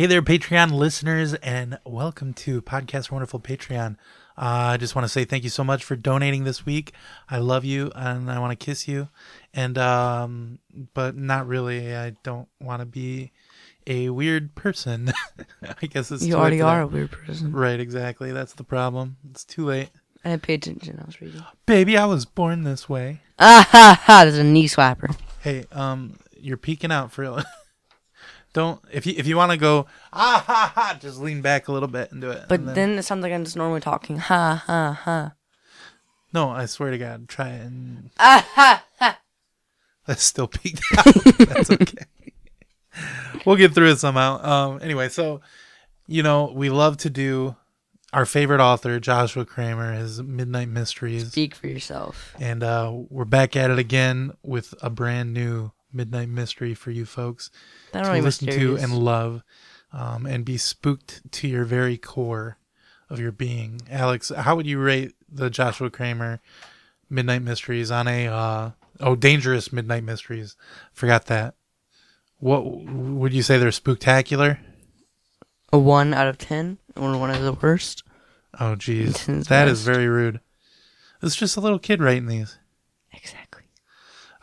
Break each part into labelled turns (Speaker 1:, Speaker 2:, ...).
Speaker 1: Hey there, Patreon listeners, and welcome to Podcast Wonderful Patreon. Uh, I just want to say thank you so much for donating this week. I love you, and I want to kiss you, and um, but not really. I don't want to be a weird person. I guess it's
Speaker 2: You already are a weird person.
Speaker 1: Right, exactly. That's the problem. It's too late.
Speaker 2: I pay attention. I was reading.
Speaker 1: Baby, I was born this way.
Speaker 2: Ah ha ha! There's a knee slapper.
Speaker 1: Hey, um, you're peaking out for real. Don't if you if you want to go ah ha ha, just lean back a little bit and do it.
Speaker 2: But
Speaker 1: and
Speaker 2: then it sounds like I'm just normally talking. Ha ha ha.
Speaker 1: no, I swear to God, try it and
Speaker 2: Ah ha ha.
Speaker 1: that's still peaked out. that's okay. we'll get through it somehow. Um, anyway, so you know we love to do our favorite author, Joshua Kramer, his Midnight Mysteries.
Speaker 2: Speak for yourself.
Speaker 1: and uh, we're back at it again with a brand new midnight mystery for you folks
Speaker 2: That
Speaker 1: to listen to and love um, and be spooked to your very core of your being. Alex how would you rate the joshua kramer midnight mysteries on a uh, oh dangerous midnight mysteries? Forgot that. What would you say they're spooktacular?
Speaker 2: A one out of ten, or one of the worst.
Speaker 1: oh geez. That is
Speaker 2: best.
Speaker 1: very rude. It's just a little kid writing these.
Speaker 2: Exactly.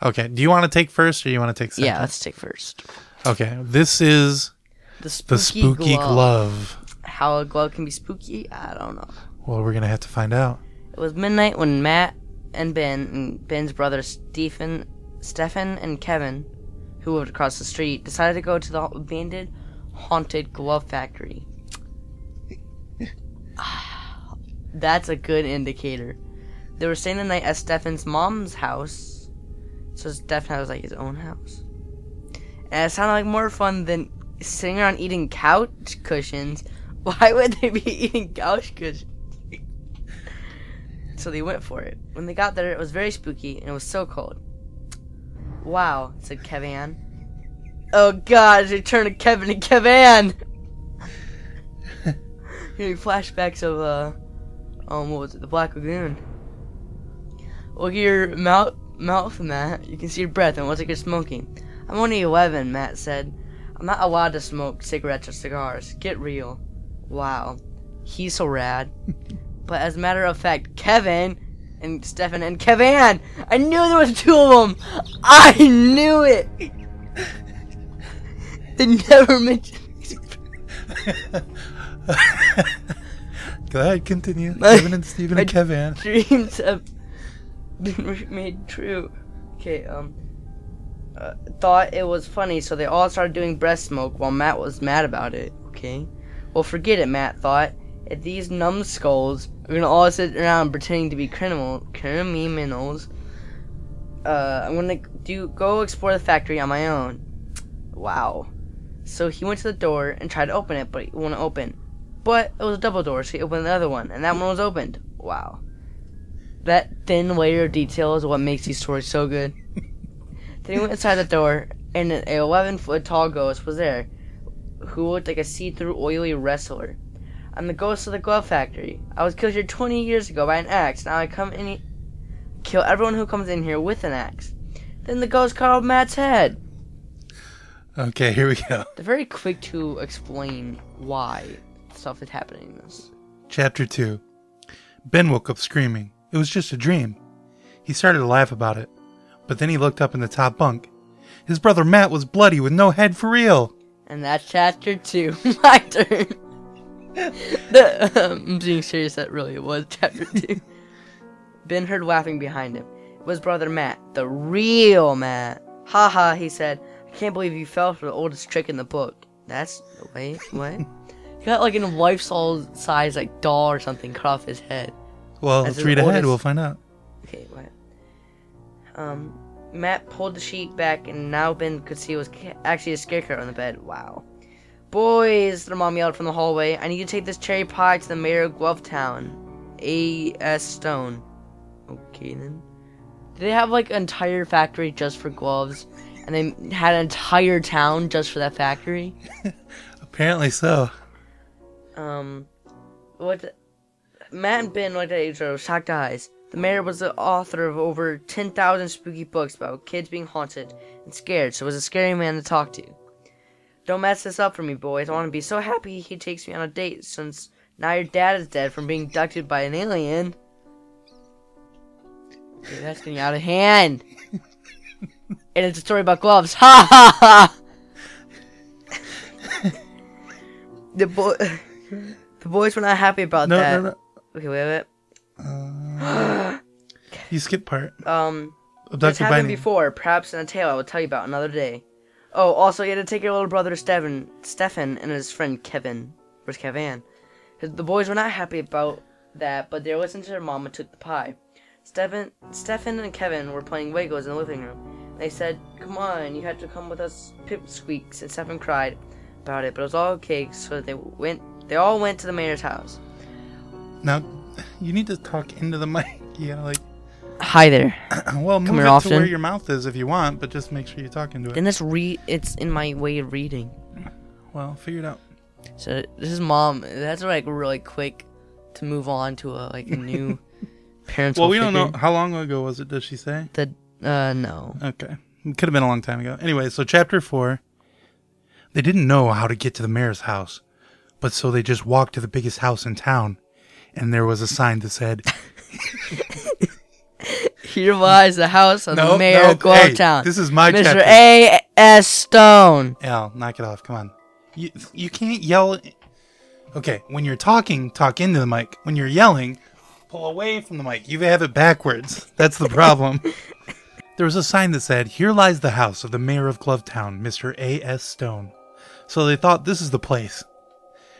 Speaker 1: Okay do you want to take first or you want to take second
Speaker 2: Yeah, let's take first.
Speaker 1: okay this is
Speaker 2: The spooky,
Speaker 1: the spooky
Speaker 2: glove.
Speaker 1: glove.
Speaker 2: How a glove can be spooky, I don't know.
Speaker 1: Well, we're gonna have to find out.
Speaker 2: It was midnight when Matt and Ben and Ben's brother Stephen, Stephen and Kevin, who lived across the street, decided to go to the abandoned haunted glove factory. That's a good indicator. They were staying the night at Stefan's mom's house, so Stefan has like his own house. And it sounded like more fun than sitting around eating couch cushions. Why would they be eating couch cushions? So they went for it. When they got there, it was very spooky and it was so cold. Wow, said Kevin. Oh god, they turned to Kevin and Kevin! Flashbacks of, uh, um, what was it, the Black Lagoon. Look at your mouth, mouth, Matt. You can see your breath and it looks like you're smoking. I'm only 11, Matt said. I'm not allowed to smoke cigarettes or cigars. Get real. Wow. He's so rad. But as a matter of fact, Kevin and Stefan and Kevin, I knew there was two of them. I knew it. They never mentioned.
Speaker 1: Go ahead, continue. Kevin and Stephen and Kevin.
Speaker 2: Dreams have been made true. Okay, um, uh, thought it was funny, so they all started doing breast smoke while Matt was mad about it. Okay, well, forget it, Matt thought. If these numbskulls are gonna all sit around pretending to be criminal criminals, uh, I'm gonna do go explore the factory on my own. Wow. So he went to the door and tried to open it, but it wouldn't open. But it was a double door, so he opened the other one, and that one was opened. Wow. That thin layer of detail is what makes these stories so good. then he went inside the door, and an 11 foot tall ghost was there, who looked like a see through oily wrestler. I'm the ghost of the glove factory. I was killed here 20 years ago by an axe. Now I come in, kill everyone who comes in here with an axe. Then the ghost cut off Matt's head.
Speaker 1: Okay, here we go.
Speaker 2: They're very quick to explain why stuff is happening in this.
Speaker 1: Chapter 2. Ben woke up screaming. It was just a dream. He started to laugh about it, but then he looked up in the top bunk. His brother Matt was bloody with no head for real.
Speaker 2: And that's chapter two. My turn. the, um, I'm being serious. That really was chapter two. ben heard laughing behind him. It was brother Matt, the real Matt. Ha ha, he said. I can't believe you fell for the oldest trick in the book. That's wait, what? he got like a life size like doll or something cut off his head.
Speaker 1: Well, let's read ahead. We'll find out.
Speaker 2: Okay, what? Um, Matt pulled the sheet back, and now Ben could see it was ca- actually a scarecrow on the bed. Wow. Boys, their mom yelled from the hallway, I need to take this cherry pie to the mayor of Glovetown. A.S. Stone. Okay, then. Did they have, like, an entire factory just for gloves? And they had an entire town just for that factory?
Speaker 1: Apparently so.
Speaker 2: Um, what? the- Matt and Ben looked at each other with shocked eyes. The mayor was the author of over 10,000 spooky books about kids being haunted and scared, so it was a scary man to talk to. Don't mess this up for me, boys. I want to be so happy he takes me on a date since now your dad is dead from being abducted by an alien. Dude, that's getting out of hand. and it's a story about gloves. Ha ha ha! the boy, the boys were not happy about
Speaker 1: No,
Speaker 2: that.
Speaker 1: no, no.
Speaker 2: Okay, wait, wait.
Speaker 1: You skip part.
Speaker 2: Um, this
Speaker 1: Abducted by
Speaker 2: happened
Speaker 1: an-
Speaker 2: before, perhaps in a tale I will tell you about another day. Oh, also, you had to take your little brother Stefan, Stefan and his friend Kevin. Where's Kevin? The boys were not happy about that, but they listened to their mom and took the pie. Stefan, Stefan and Kevin were playing Legos in the living room. They said, "Come on, you have to come with us, Pipsqueaks." And Stefan cried about it, but it was all okay. So they went. They all went to the mayor's house.
Speaker 1: Now, you need to talk into the mic. You gotta like,
Speaker 2: Hi there.
Speaker 1: well, move
Speaker 2: here
Speaker 1: it to where your mouth is if you want, but just make sure you talk into it.
Speaker 2: Then this read. It's in my way of reading.
Speaker 1: Well, figure it out.
Speaker 2: So this is mom. That's like really quick to move on to a like a new parental.
Speaker 1: Well, we don't know how long ago was it. Does she say?
Speaker 2: The uh no.
Speaker 1: Okay, it could have been a long time ago. Anyway, so chapter four. They didn't know how to get to the mayor's house, but so they just walked to the biggest house in town, and there was a sign that said,
Speaker 2: Here lies the house of
Speaker 1: No,
Speaker 2: the mayor
Speaker 1: no,
Speaker 2: of Glovetown.
Speaker 1: hey, this is my
Speaker 2: Mr.
Speaker 1: chapter.
Speaker 2: A. S. Stone.
Speaker 1: "Al, knock it off. Come on. You you can't yell." Okay, when you're talking, talk into the mic. When you're yelling, pull away from the mic. You have it backwards. That's the problem. there was a sign that said, Here lies the house of the mayor of Glovetown, Mr. A.S. Stone. So they thought this is the place.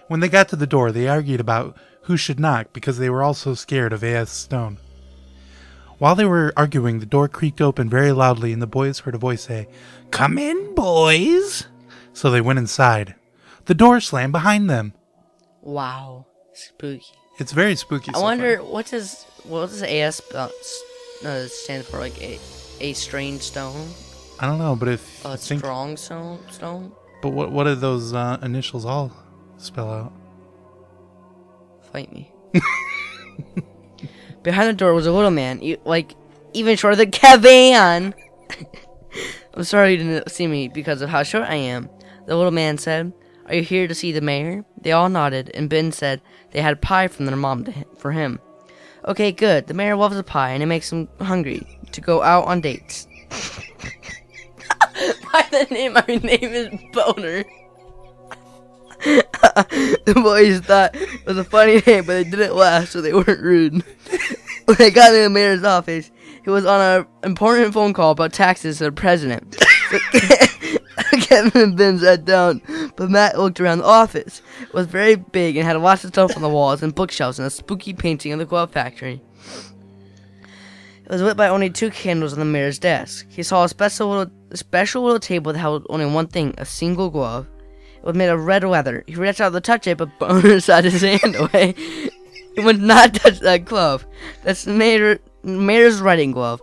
Speaker 1: When they got to the door, they argued about who should knock because they were all so scared of A.S. Stone. While they were arguing, the door creaked open very loudly, and the boys heard a voice say, Come in, boys. So they went inside. The door slammed behind them.
Speaker 2: Wow. Spooky.
Speaker 1: It's very spooky.
Speaker 2: I
Speaker 1: so
Speaker 2: wonder
Speaker 1: far.
Speaker 2: what does what does AS uh, stand for? Like a a strange stone,
Speaker 1: I don't know, but if
Speaker 2: a strong stone. Stone.
Speaker 1: but what what do those uh, initials all spell out?
Speaker 2: Fight me. Behind the door was a little man, e- like even shorter than Kevin. I'm sorry you didn't see me because of how short I am. The little man said, "Are you here to see the mayor?" They all nodded, and Ben said they had pie from their mom for him. Okay, good. The mayor loves a pie, and it makes him hungry to go out on dates. By the name, my name is Boner. the boys thought it was a funny name, but it didn't last, so they weren't rude. when they got to the mayor's office, he was on an important phone call about taxes to the president. Kevin and Ben sat down, but Matt looked around the office. It was very big and had lots of stuff on the walls and bookshelves and a spooky painting of the glove factory. It was lit by only two candles on the mayor's desk. He saw a special little, special little table that held only one thing, a single glove. It was made of red leather. He reached out to touch it, but Boner shot his hand away. he would not touch that glove. That's the mayor, mayor's writing glove.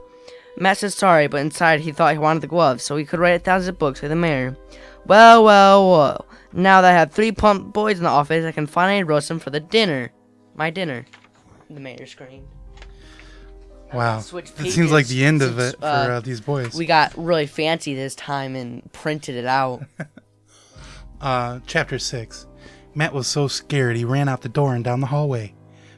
Speaker 2: Matt said sorry, but inside he thought he wanted the glove, so he could write a thousand books like the mayor. Well, well, well. Now that I have three plump boys in the office, I can finally roast them for the dinner. My dinner. The mayor screamed.
Speaker 1: Wow,
Speaker 2: Switch
Speaker 1: it seems like the end of it for
Speaker 2: uh,
Speaker 1: uh, these boys.
Speaker 2: We got really fancy this time and printed it out.
Speaker 1: uh, chapter six. Matt was so scared he ran out the door and down the hallway,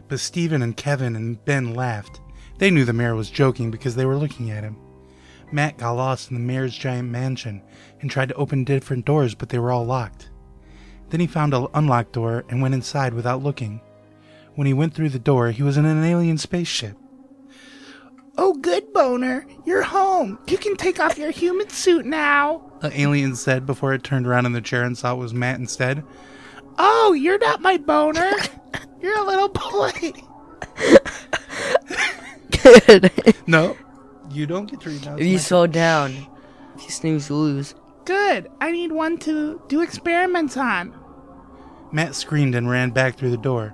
Speaker 1: but Stephen and Kevin and Ben laughed. They knew the mayor was joking because they were looking at him. Matt got lost in the mayor's giant mansion and tried to open different doors, but they were all locked. Then he found an unlocked door and went inside without looking. When he went through the door, he was in an alien spaceship. Oh, good, Boner. You're home. You can take off your human suit now. The alien said before it turned around in the chair and saw it was Matt instead. Oh, you're not my boner. You're a little boy.
Speaker 2: Good.
Speaker 1: No, you don't get to read
Speaker 2: if you slow down, if you snooze, you lose.
Speaker 3: Good. I need one to do experiments on.
Speaker 1: Matt screamed and ran back through the door.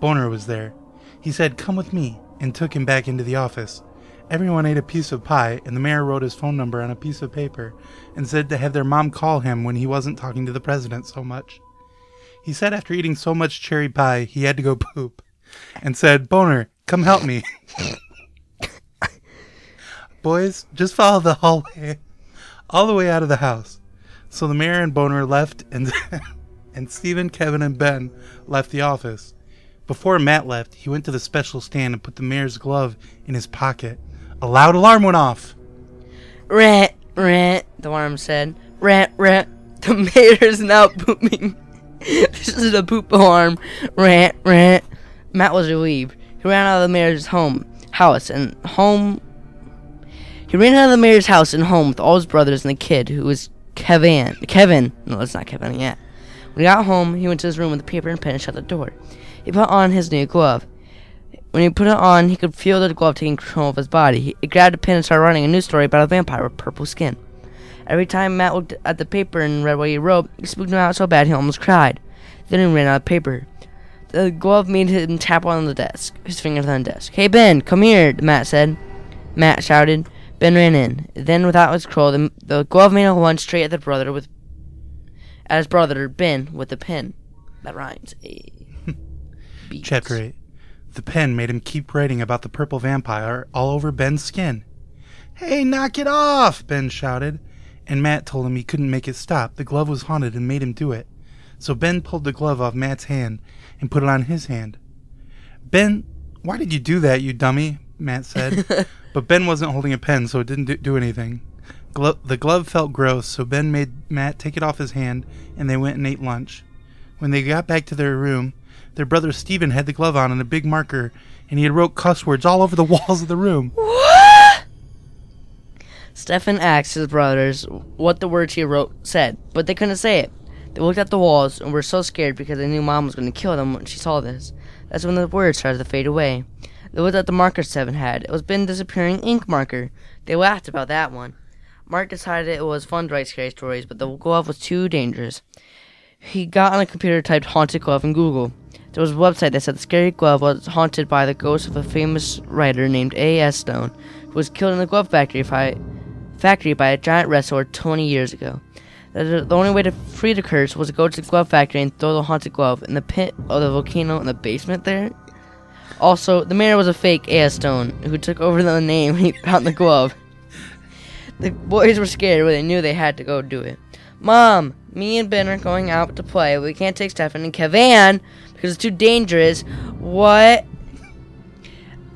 Speaker 1: Boner was there. He said, Come with me, and took him back into the office. Everyone ate a piece of pie, and the mayor wrote his phone number on a piece of paper and said to have their mom call him when he wasn't talking to the president so much. He said after eating so much cherry pie, he had to go poop, and said, Boner, come help me. Boys, just follow the hallway all the way out of the house. So the mayor and Boner left, and and Stephen, Kevin, and Ben left the office. Before Matt left, he went to the special stand and put the mayor's glove in his pocket. A loud alarm went off.
Speaker 2: Rat, rat, the worm said. Rat, rat, the mayor's now pooping. this is a poop alarm. Rat, rat. Matt was relieved. He ran out of the mayor's home, house, and home. He ran out of the mayor's house and home with all his brothers and the kid, who was Kevin. Kevin. No, it's not Kevin yet. When he got home, he went to his room with a paper and pen and shut the door. He put on his new glove. When he put it on, he could feel the glove taking control of his body. He he grabbed a pen and started writing a new story about a vampire with purple skin. Every time Matt looked at the paper and read what he wrote, it spooked him out so bad he almost cried. Then he ran out of paper. The glove made him tap on the desk, his fingers on the desk. Hey Ben, come here, Matt said. Matt shouted. Ben ran in. Then, without his control, the, the glove made a lunge straight at the brother with, at his brother Ben with the pen. That rhymes.
Speaker 1: Chapter 8. The pen made him keep writing about the purple vampire all over Ben's skin. Hey, knock it off! Ben shouted, and Matt told him he couldn't make it stop. The glove was haunted and made him do it. So Ben pulled the glove off Matt's hand and put it on his hand. Ben, why did you do that, you dummy? Matt said. but Ben wasn't holding a pen, so it didn't do- do anything. Glo- the glove felt gross, so Ben made Matt take it off his hand, and they went and ate lunch. When they got back to their room, their brother Stephen had the glove on and a big marker, and he had wrote cuss words all over the walls of the room.
Speaker 2: Stefan asked his brothers what the words he wrote said, but they couldn't say it. They looked at the walls and were so scared because they knew mom was going to kill them when she saw this. That's when the words started to fade away. They looked at the marker Stefan had. It was Ben disappearing ink marker. They laughed about that one. Mark decided it was fun to write scary stories, but the glove was too dangerous. He got on a computer, typed haunted glove in Google. There was a website that said the scary glove was haunted by the ghost of a famous writer named A.S. Stone, who was killed in the glove factory by, factory by a giant wrestler 20 years ago. The, only way to free the curse was to go to the glove factory and throw the haunted glove in the pit of the volcano in the basement there. Also, the mayor was a fake A.S. Stone who took over the name when he found the glove. The boys were scared, but they knew they had to go do it. Mom, me and Ben are going out to play. We can't take Stefan and Kevin because it's too dangerous. What?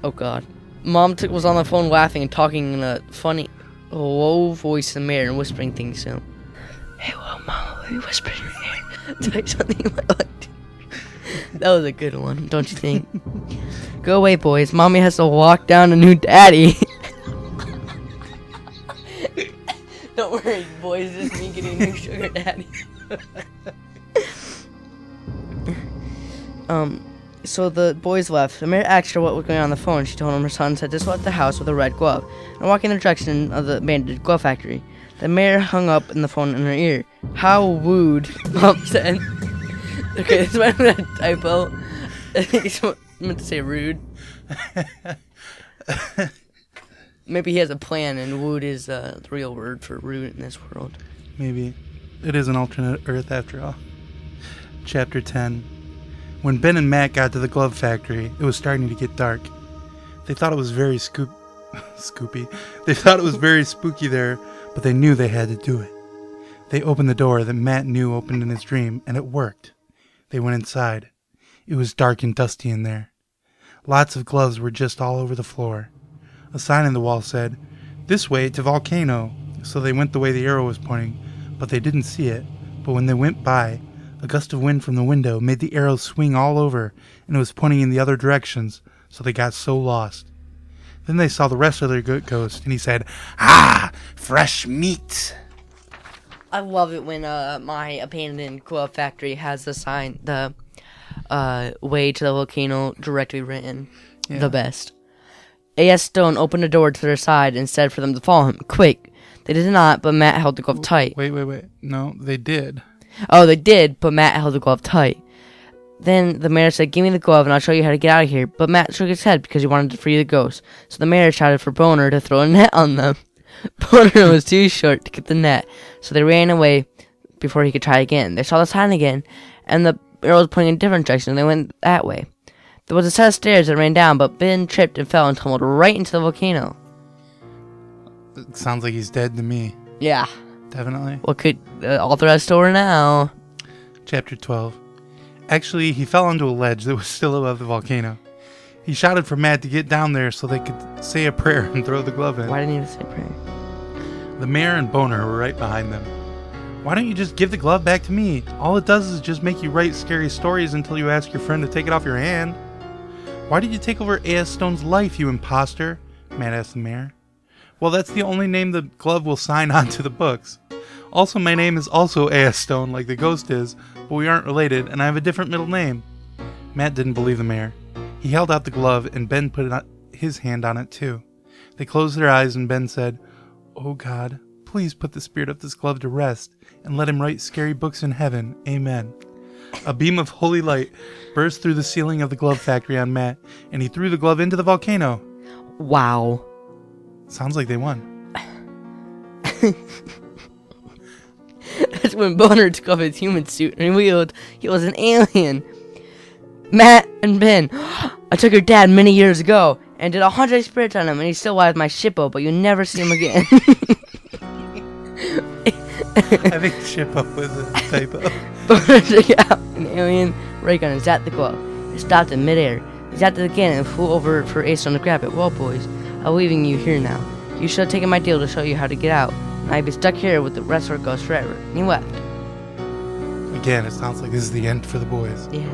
Speaker 2: Oh God. Mom took, was on the phone laughing and talking in a funny, low voice in the mayor and whispering things to him. Hey, well, Mom, what are you whispering in your ear? Tell me something like. That was a good one, don't you think? Go away, boys. Mommy has to walk down a new daddy. um, so the boys left. The mayor asked her what was going on, on the phone. She told him her son had just left the house with a red glove and walking in the direction of the abandoned glove factory. The mayor hung up in the phone in her ear. How wooed, Mom said. okay, this might have been a typo. I think he's meant to say rude. Maybe he has a plan, and wood is uh, the real word for rude in this world.
Speaker 1: Maybe. It is an alternate Earth after all. Chapter 10. When Ben and Matt got to the glove factory, it was starting to get dark. They thought it was very scoop scoopy. They thought it was very spooky there, but they knew they had to do it. They opened the door that Matt knew opened in his dream, and it worked. They went inside. It was dark and dusty in there. Lots of gloves were just all over the floor. A sign in the wall said, This way to Volcano. So they went the way the arrow was pointing, but they didn't see it. But when they went by, a gust of wind from the window made the arrow swing all over, and it was pointing in the other directions, so they got so lost. Then they saw the rest of their ghost, and he said, Ah, fresh meat.
Speaker 2: I love it when uh, my abandoned glove factory has the sign, the uh, way to the volcano directly written.
Speaker 1: Yeah.
Speaker 2: The best. A.S. Stone opened a door to their side and said for them to follow him. Quick. They did not, but Matt held the glove tight.
Speaker 1: Wait, wait, wait. No, they did.
Speaker 2: Oh, they did, but Matt held the glove tight. Then the mayor said, Give me the glove and I'll show you how to get out of here. But Matt shook his head because he wanted to free the ghost. So the mayor shouted for Boner to throw a net on them. Boner was too short to get the net, so they ran away before he could try again. They saw the sign again, and the arrow was pointing in a different direction, and they went that way. There was a set of stairs that ran down, but Ben tripped and fell and tumbled right into the volcano.
Speaker 1: It sounds like he's dead to me.
Speaker 2: Yeah.
Speaker 1: Definitely.
Speaker 2: What could uh, all the rest over now?
Speaker 1: Chapter 12. Actually, he fell onto a ledge that was still above the volcano. He shouted for Matt to get down there so they could say a prayer and throw the glove in.
Speaker 2: Why didn't you say prayer?
Speaker 1: The mayor and Boner were right behind them. Why don't you just give the glove back to me? All it does is just make you write scary stories until you ask your friend to take it off your hand. Why did you take over A.S. Stone's life, you imposter? Matt asked the mayor. Well, that's the only name the glove will sign onto the books. Also, my name is also A.S. Stone, like the ghost is, but we aren't related, and I have a different middle name. Matt didn't believe the mayor. He held out the glove, and Ben put his hand on it too. They closed their eyes, and Ben said, Oh God, please put the spirit of this glove to rest, and let him write scary books in heaven. Amen. A beam of holy light burst through the ceiling of the glove factory on Matt, and he threw the glove into the volcano.
Speaker 2: Wow.
Speaker 1: Sounds like they won.
Speaker 2: That's when Boner took off his human suit and revealed he was an alien. Matt and Ben, I took your dad many years ago and did a hundred experiments on him, and he's still alive my shippo, but you never see him again.
Speaker 1: I think ship up was a typo.
Speaker 2: Boner took out an alien ray gun and zapped the glove. It stopped in midair. He zapped it again and flew over for Ace to grab it. Well, boys, I'm leaving you here now. You should have taken my deal to show you how to get out. And I'd be stuck here with the rest of our ghosts forever. And he left.
Speaker 1: Again, it sounds like this is the end for the boys.
Speaker 2: Yeah.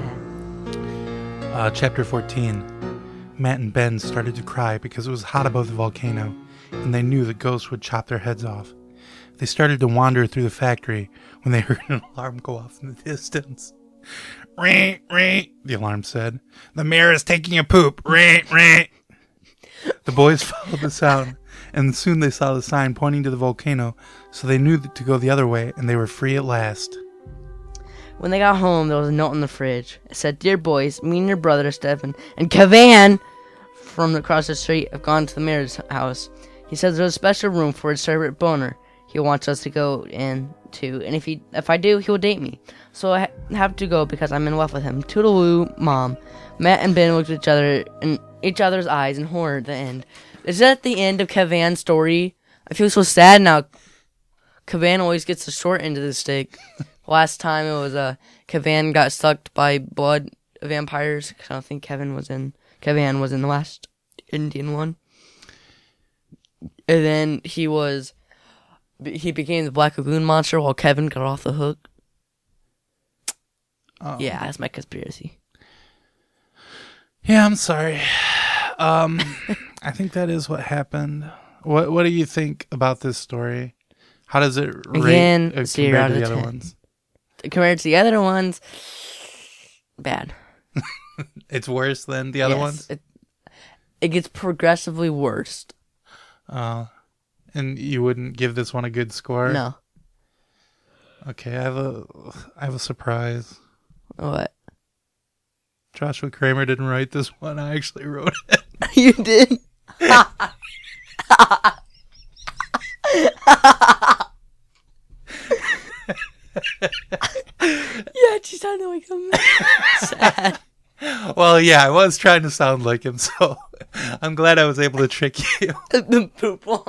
Speaker 1: Uh, chapter 14. Matt and Ben started to cry because it was hot above the volcano, and they knew the ghosts would chop their heads off. They started to wander through the factory when they heard an alarm go off in the distance. Ring, ring, the alarm said. The mayor is taking a poop. Ring, ring. The boys followed the sound, and soon they saw the sign pointing to the volcano, so they knew to go the other way, and they were free at last.
Speaker 2: When they got home, there was a note in the fridge. It said, Dear boys, me and your brother Stefan and Kavan from across the street have gone to the mayor's house. He says there's a special room for his servant Boner. He wants us to go in to, and if he if I do, he will date me. So I have to go because I'm in love with him. Toodaloo, mom. Matt and Ben looked at each other in each other's eyes in horror at the end. Is that the end of Kavan's story? I feel so sad now. Kavan always gets the short end of the stick. Last time it was uh Kavan got sucked by blood vampires. 'cause I don't think Kevin was in Kavan was in the last Indian one. And then he was he became the Black Lagoon monster while Kevin got off the hook.
Speaker 1: Oh.
Speaker 2: Yeah, that's my conspiracy.
Speaker 1: Yeah, I'm sorry. Um, I think that is what happened. What What do you think about this story? How does it rate
Speaker 2: Again,
Speaker 1: uh, compared to the
Speaker 2: of
Speaker 1: other ones?
Speaker 2: Compared to the other ones, bad.
Speaker 1: It's worse than the other
Speaker 2: Yes,
Speaker 1: ones.
Speaker 2: It, it gets progressively worse.
Speaker 1: Uh, and you wouldn't give this one a good score.
Speaker 2: No.
Speaker 1: Okay, I have a I have a surprise.
Speaker 2: What?
Speaker 1: Joshua Kramer didn't write this one. I actually wrote it.
Speaker 2: you did? yeah, she sounded like a sad.
Speaker 1: Well, yeah, I was trying to sound like him, so I'm glad I was able to trick you.
Speaker 2: the poop one.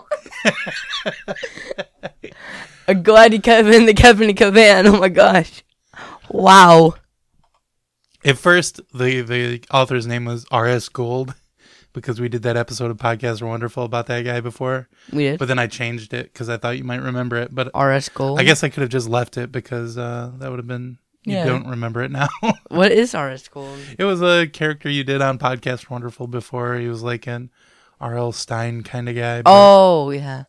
Speaker 2: I'm glad he kept in the Kevin and Kavan. Oh my gosh. Wow.
Speaker 1: At first, the the author's name was R.S. Gold because we did that episode of Podcast Are Wonderful about that guy before.
Speaker 2: We did.
Speaker 1: But then I changed it because I thought you might remember it. But
Speaker 2: RS Gold.
Speaker 1: I guess I could have just left it because uh, that would have been. You
Speaker 2: Yeah.
Speaker 1: don't remember it now.
Speaker 2: What is RS Gold?
Speaker 1: it was a character you did on Podcast Wonderful before. He was like an R.L. Stine kind of guy. but-
Speaker 2: Oh, yeah.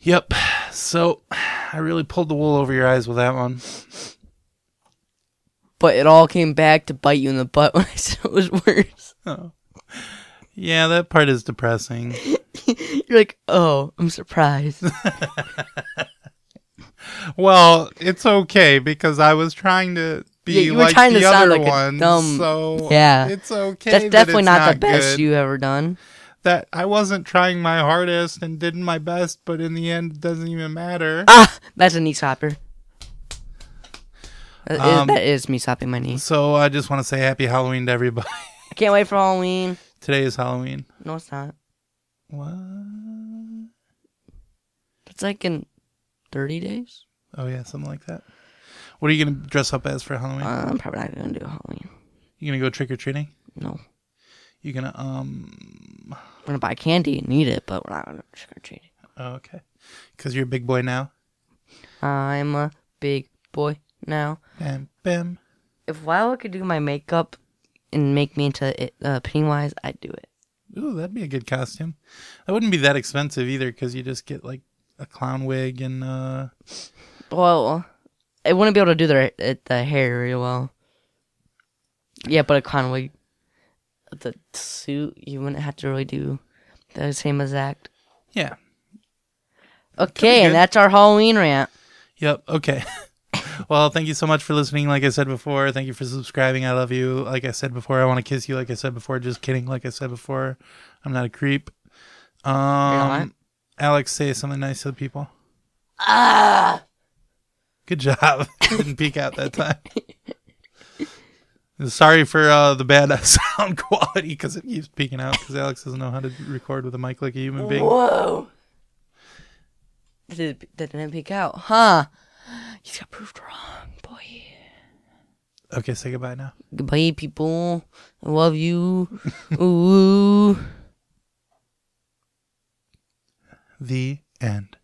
Speaker 1: Yep. So I really pulled the wool over your eyes with that one.
Speaker 2: But it all came back to bite you in the butt when I said it was worse.
Speaker 1: Oh. Yeah, that part is depressing.
Speaker 2: You're like, oh, I'm surprised.
Speaker 1: Well, it's okay because I was trying to be
Speaker 2: Yeah, you were
Speaker 1: like
Speaker 2: trying
Speaker 1: the
Speaker 2: to sound
Speaker 1: other
Speaker 2: like a
Speaker 1: ones.
Speaker 2: dumb-
Speaker 1: so
Speaker 2: Yeah.
Speaker 1: it's okay.
Speaker 2: That's
Speaker 1: that
Speaker 2: definitely
Speaker 1: it's
Speaker 2: not, the best
Speaker 1: good.
Speaker 2: you've ever done.
Speaker 1: That I wasn't trying my hardest and did my best, but in the end, it doesn't even matter.
Speaker 2: Ah, that's a knee slapper. That is,
Speaker 1: Um,
Speaker 2: that is me slapping my knee.
Speaker 1: So I just want to say Happy Halloween to everybody.
Speaker 2: I can't wait for Halloween.
Speaker 1: Today is Halloween.
Speaker 2: No, it's not.
Speaker 1: What?
Speaker 2: It's like in 30 days.
Speaker 1: Oh yeah, something like that. What are you gonna dress up as for Halloween?
Speaker 2: Uh, I'm probably not gonna do Halloween.
Speaker 1: you gonna go trick or treating?
Speaker 2: No,
Speaker 1: You gonna um?
Speaker 2: we're gonna buy candy and eat it, but we're not gonna trick or treat.
Speaker 1: Oh, okay. Because you're a big boy now.
Speaker 2: I'm a big boy now.
Speaker 1: Bam, bam.
Speaker 2: If Lila could do my makeup and make me into it, uh, Pennywise, I'd do it.
Speaker 1: Ooh, that'd be a good costume. That wouldn't be that expensive either, because you just get like a clown wig and uh.
Speaker 2: Well, I wouldn't be able to do the uh, the hair really well. Yeah, but a clown wig, the suit, you wouldn't have to really do the same exact.
Speaker 1: Yeah.
Speaker 2: Okay, and that's our Halloween rant.
Speaker 1: Yep. Okay. well, thank you so much for listening. Like I said before, thank you for subscribing. I love you. Like I said before, I want to kiss you. Like I said before, just kidding. Like I said before, I'm not a creep. Um, Alex, say something nice to the people.
Speaker 2: Ah,
Speaker 1: Good job. Didn't peak out that time. Sorry for uh, the bad sound quality because it keeps peaking out because Alex doesn't know how to record with a mic like a human being.
Speaker 2: whoa! Did that didn't peak out, huh? You got proved wrong, boy.
Speaker 1: Okay, say goodbye now.
Speaker 2: Goodbye, people. I love you. Ooh.
Speaker 1: The end.